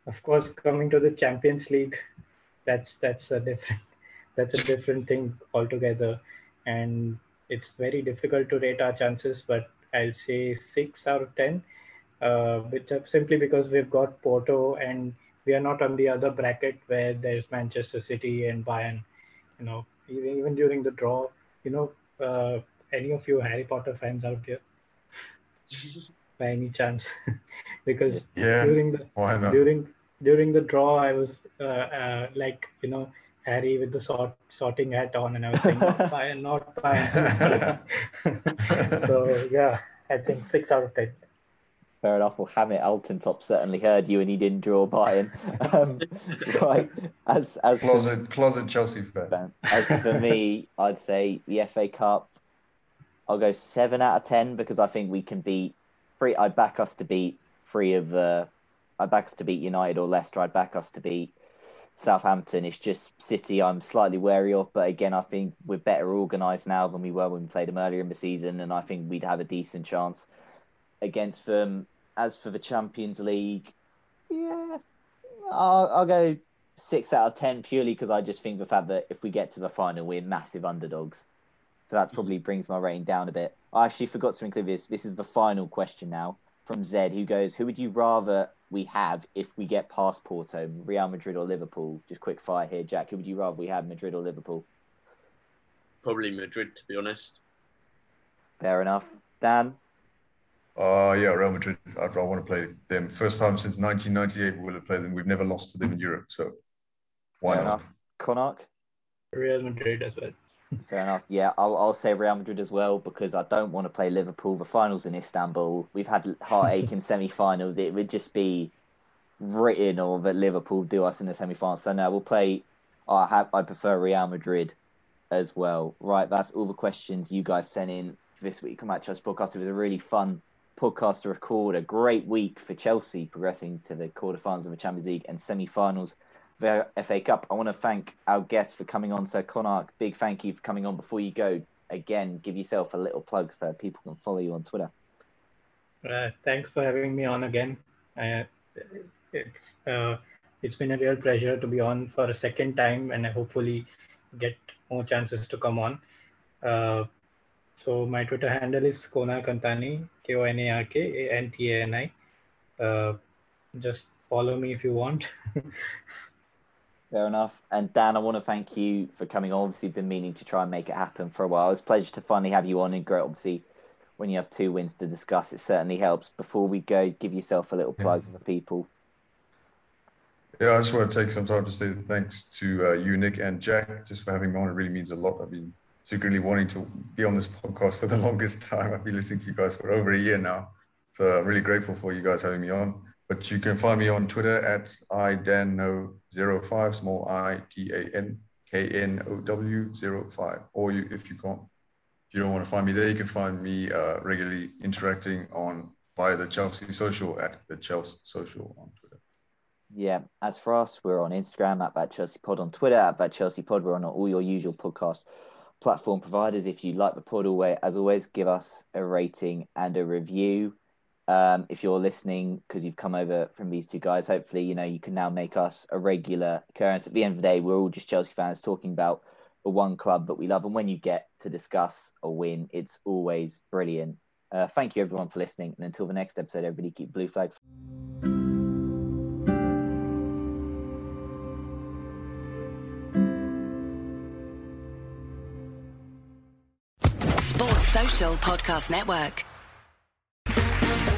of course, coming to the Champions League, that's that's a different that's a different thing altogether, and it's very difficult to rate our chances. But I'll say six out of ten, uh, simply because we've got Porto and we are not on the other bracket where there's Manchester City and Bayern. You know, even, even during the draw, you know, uh, any of you Harry Potter fans out here? By any chance? because yeah, during the during during the draw, I was uh, uh, like, you know, Harry with the sort sorting hat on, and I was saying, not Bayern, not Bayern. so yeah, I think six out of ten. Fair enough. Well, Hamit Altintop certainly heard you, and he didn't draw Bayern. Um, right, as as closet for, closet Chelsea fan. As for me, I'd say the FA Cup. I'll go seven out of ten because I think we can beat three. I'd back us to beat three of the. I'd back us to beat United or Leicester. I'd back us to beat Southampton. It's just City. I'm slightly wary of, but again, I think we're better organised now than we were when we played them earlier in the season, and I think we'd have a decent chance against them. As for the Champions League, yeah, I'll, I'll go six out of ten purely because I just think the fact that if we get to the final, we're massive underdogs. So that hmm. probably brings my rating down a bit. I actually forgot to include this. This is the final question now from Zed, who goes, "Who would you rather we have if we get past Porto, Real Madrid or Liverpool?" Just quick fire here, Jack. Who would you rather we have, Madrid or Liverpool? Probably Madrid, to be honest. Fair enough, Dan. Uh, yeah, Real Madrid. I, I want to play them. First time since 1998 we will have played them. We've never lost to them in Europe, so why Fair not? Enough. Konark? Real Madrid as well. Fair enough. Yeah, I'll, I'll say Real Madrid as well because I don't want to play Liverpool. The finals in Istanbul, we've had heartache in semi-finals. It would just be written or that Liverpool do us in the semi-finals. So now we'll play. I have. I prefer Real Madrid as well. Right, that's all the questions you guys sent in this week. Come at Chelsea podcast. It was a really fun podcast to record. A great week for Chelsea progressing to the quarterfinals of the Champions League and semi-finals FA Cup. I want to thank our guests for coming on. Sir Konark, big thank you for coming on. Before you go, again, give yourself a little plug so people can follow you on Twitter. Uh, thanks for having me on again. Uh, it's, uh, it's been a real pleasure to be on for a second time and I hopefully get more chances to come on. Uh, so my Twitter handle is Kona Kantani, K O N A R K A N T A N I. Uh, just follow me if you want. Fair enough. And Dan, I want to thank you for coming on. Obviously, been meaning to try and make it happen for a while. It's a pleasure to finally have you on. And great, obviously, when you have two wins to discuss, it certainly helps. Before we go, give yourself a little plug for people. Yeah, I just want to take some time to say thanks to uh, you, Nick, and Jack, just for having me on. It really means a lot. I've been secretly wanting to be on this podcast for the longest time. I've been listening to you guys for over a year now. So I'm really grateful for you guys having me on. But you can find me on Twitter at idanknow05, small i d a n k n o w 05. Or you, if you can't, if you don't want to find me there, you can find me uh, regularly interacting on via the Chelsea Social at the Chelsea Social on Twitter. Yeah, as for us, we're on Instagram at that Chelsea Pod, on Twitter at that Chelsea Pod. We're on all your usual podcast platform providers. If you like the pod, as always, give us a rating and a review. Um, if you're listening because you've come over from these two guys, hopefully, you know, you can now make us a regular occurrence. At the end of the day, we're all just Chelsea fans talking about the one club that we love. And when you get to discuss a win, it's always brilliant. Uh, thank you, everyone, for listening. And until the next episode, everybody keep blue flag. Sports Social Podcast Network.